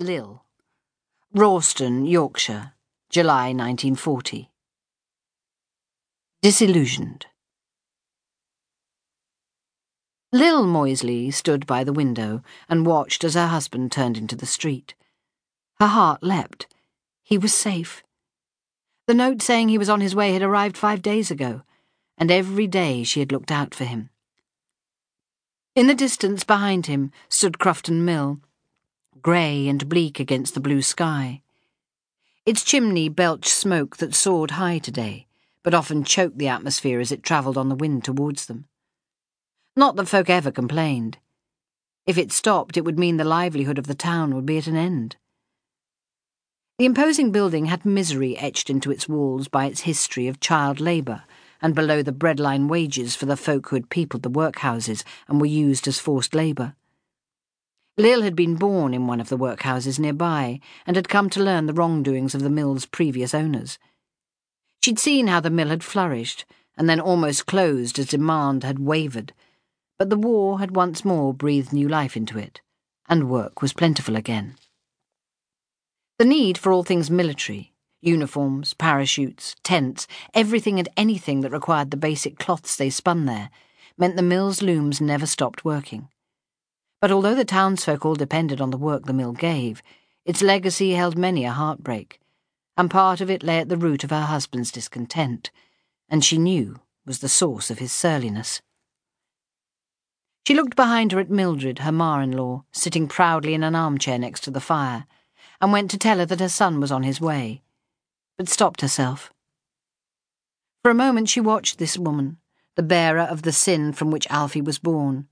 Lil. Rawston, Yorkshire, July 1940. Disillusioned. Lil Moisley stood by the window and watched as her husband turned into the street. Her heart leapt. He was safe. The note saying he was on his way had arrived five days ago, and every day she had looked out for him. In the distance behind him stood Crufton Mill grey and bleak against the blue sky. Its chimney belched smoke that soared high today, but often choked the atmosphere as it travelled on the wind towards them. Not that folk ever complained. If it stopped, it would mean the livelihood of the town would be at an end. The imposing building had misery etched into its walls by its history of child labour, and below the breadline wages for the folk who had peopled the workhouses and were used as forced labour. Lil had been born in one of the workhouses nearby and had come to learn the wrongdoings of the mill's previous owners. She'd seen how the mill had flourished and then almost closed as demand had wavered, but the war had once more breathed new life into it, and work was plentiful again. The need for all things military, uniforms, parachutes, tents, everything and anything that required the basic cloths they spun there, meant the mill's looms never stopped working. But although the townsfolk all depended on the work the mill gave, its legacy held many a heartbreak, and part of it lay at the root of her husband's discontent, and she knew was the source of his surliness. She looked behind her at Mildred, her ma-in-law, sitting proudly in an armchair next to the fire, and went to tell her that her son was on his way, but stopped herself. For a moment she watched this woman, the bearer of the sin from which Alfie was born,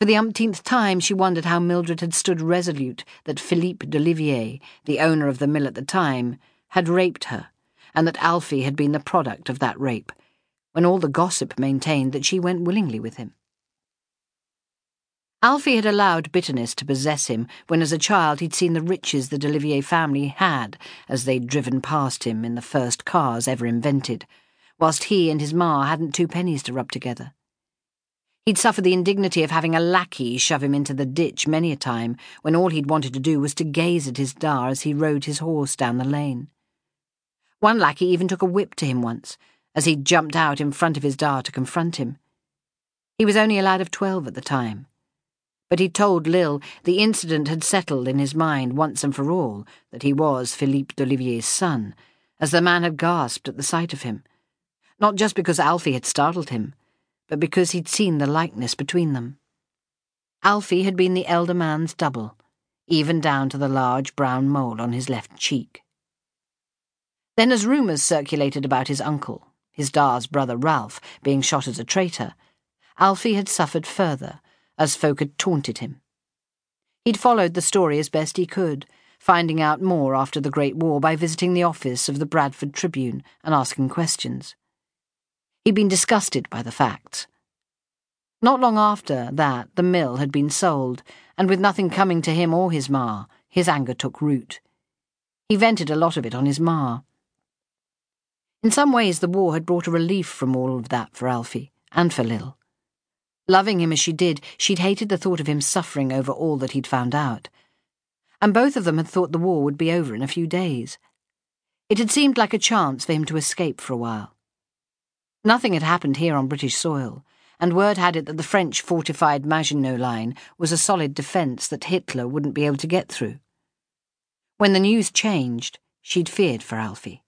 for the umpteenth time, she wondered how Mildred had stood resolute that Philippe d'Olivier, the owner of the mill at the time, had raped her, and that Alfie had been the product of that rape, when all the gossip maintained that she went willingly with him. Alfie had allowed bitterness to possess him when as a child he'd seen the riches the d'Olivier family had as they'd driven past him in the first cars ever invented, whilst he and his ma hadn't two pennies to rub together. He'd suffered the indignity of having a lackey shove him into the ditch many a time when all he'd wanted to do was to gaze at his dar as he rode his horse down the lane. One lackey even took a whip to him once, as he jumped out in front of his dar to confront him. He was only a lad of twelve at the time. But he told Lil the incident had settled in his mind once and for all that he was Philippe d'Olivier's son, as the man had gasped at the sight of him. Not just because Alfie had startled him, but because he'd seen the likeness between them. Alfie had been the elder man's double, even down to the large brown mole on his left cheek. Then, as rumours circulated about his uncle, his Da's brother Ralph, being shot as a traitor, Alfie had suffered further, as folk had taunted him. He'd followed the story as best he could, finding out more after the Great War by visiting the office of the Bradford Tribune and asking questions. He'd been disgusted by the facts. Not long after that, the mill had been sold, and with nothing coming to him or his ma, his anger took root. He vented a lot of it on his ma. In some ways, the war had brought a relief from all of that for Alfie, and for Lil. Loving him as she did, she'd hated the thought of him suffering over all that he'd found out. And both of them had thought the war would be over in a few days. It had seemed like a chance for him to escape for a while. Nothing had happened here on British soil, and word had it that the French fortified Maginot Line was a solid defence that Hitler wouldn't be able to get through. When the news changed, she'd feared for Alfie.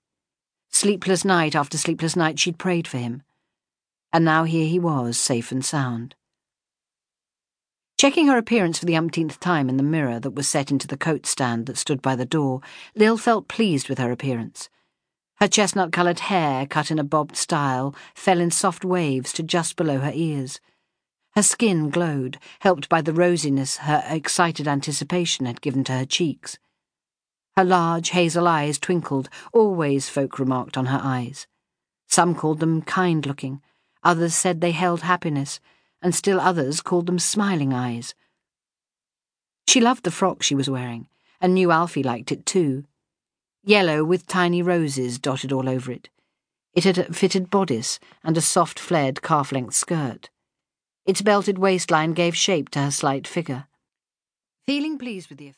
Sleepless night after sleepless night, she'd prayed for him. And now here he was, safe and sound. Checking her appearance for the umpteenth time in the mirror that was set into the coat stand that stood by the door, Lil felt pleased with her appearance her chestnut coloured hair, cut in a bobbed style, fell in soft waves to just below her ears. Her skin glowed, helped by the rosiness her excited anticipation had given to her cheeks. Her large hazel eyes twinkled, always folk remarked on her eyes. Some called them kind-looking, others said they held happiness, and still others called them smiling eyes. She loved the frock she was wearing, and knew Alfie liked it too yellow with tiny roses dotted all over it. It had a fitted bodice and a soft flared calf-length skirt. Its belted waistline gave shape to her slight figure. Feeling pleased with the